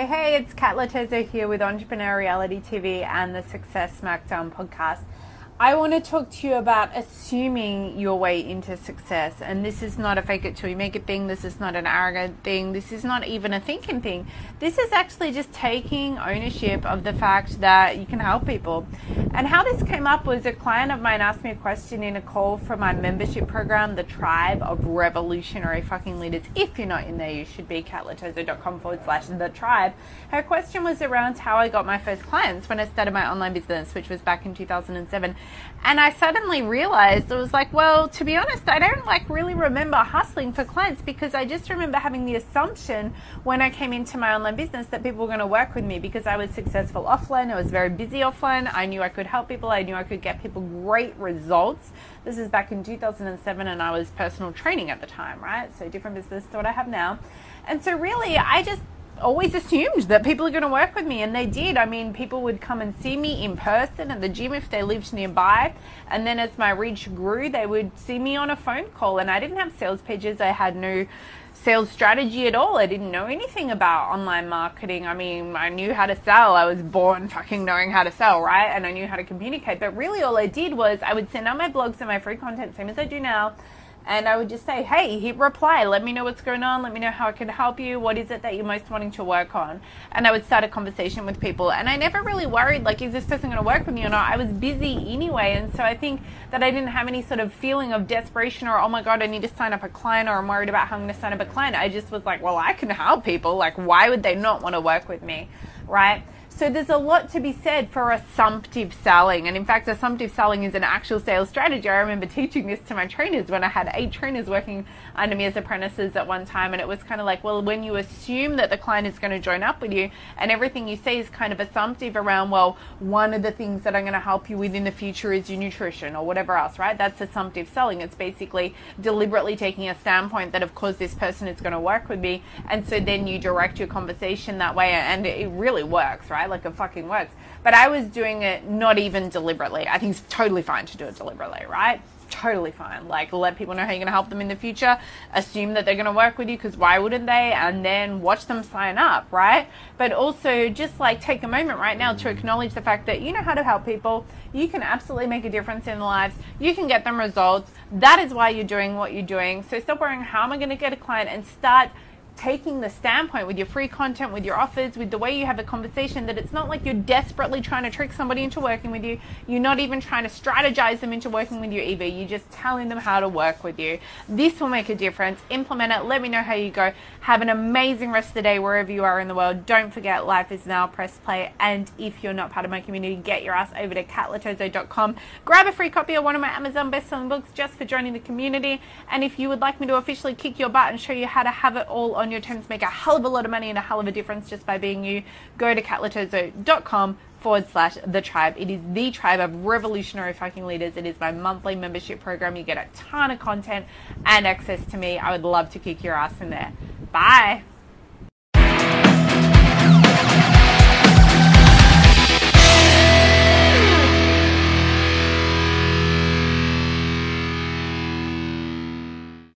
Hey, hey, it's Kat Loterzo here with Entrepreneur Reality TV and the Success Smackdown podcast. I want to talk to you about assuming your way into success. And this is not a fake it till you make it thing. This is not an arrogant thing. This is not even a thinking thing. This is actually just taking ownership of the fact that you can help people. And how this came up was a client of mine asked me a question in a call for my membership program, The Tribe of Revolutionary Fucking Leaders. If you're not in there, you should be katloterzo.com forward slash the tribe. Her question was around how I got my first clients when I started my online business, which was back in 2007. And I suddenly realized it was like, well, to be honest, I don't like really remember hustling for clients because I just remember having the assumption when I came into my online business that people were going to work with me because I was successful offline. I was very busy offline. I knew I could help people. I knew I could get people great results. This is back in 2007 and I was personal training at the time, right? So different business to what I have now. And so really, I just always assumed that people are going to work with me, and they did. I mean, people would come and see me in person at the gym if they lived nearby. And then as my reach grew, they would see me on a phone call. And I didn't have sales pages, I had no sales strategy at all. I didn't know anything about online marketing. I mean, I knew how to sell. I was born fucking knowing how to sell, right? And I knew how to communicate. But really, all I did was I would send out my blogs and my free content, same as I do now and I would just say, hey, hit reply. Let me know what's going on. Let me know how I can help you. What is it that you're most wanting to work on? And I would start a conversation with people. And I never really worried, like, is this person going to work with me or not? I was busy anyway. And so I think that I didn't have any sort of feeling of desperation or, oh my God, I need to sign up a client or I'm worried about how I'm going to sign up a client. I just was like, well, I can help people. Like, why would they not want to work with me? Right? So there's a lot to be said for assumptive selling. And in fact, assumptive selling is an actual sales strategy. I remember teaching this to my trainers when I had eight trainers working under me as apprentices at one time. And it was kind of like, well, when you assume that the client is going to join up with you and everything you say is kind of assumptive around, well, one of the things that I'm going to help you with in the future is your nutrition or whatever else, right? That's assumptive selling. It's basically deliberately taking a standpoint that, of course, this person is going to work with me. And so then you direct your conversation that way. And it really works, right? Like it fucking works. But I was doing it not even deliberately. I think it's totally fine to do it deliberately, right? Totally fine. Like, let people know how you're going to help them in the future. Assume that they're going to work with you because why wouldn't they? And then watch them sign up, right? But also, just like take a moment right now to acknowledge the fact that you know how to help people. You can absolutely make a difference in their lives. You can get them results. That is why you're doing what you're doing. So stop worrying, how am I going to get a client and start taking the standpoint with your free content, with your offers, with the way you have a conversation that it's not like you're desperately trying to trick somebody into working with you. You're not even trying to strategize them into working with you either. You're just telling them how to work with you. This will make a difference. Implement it. Let me know how you go. Have an amazing rest of the day wherever you are in the world. Don't forget, life is now. Press play. And if you're not part of my community, get your ass over to katloterzo.com. Grab a free copy of one of my Amazon best-selling books just for joining the community. And if you would like me to officially kick your butt and show you how to have it all on your terms make a hell of a lot of money and a hell of a difference just by being you, go to katloterzo.com forward slash the tribe. It is the tribe of revolutionary fucking leaders. It is my monthly membership program. You get a ton of content and access to me. I would love to kick your ass in there. Bye.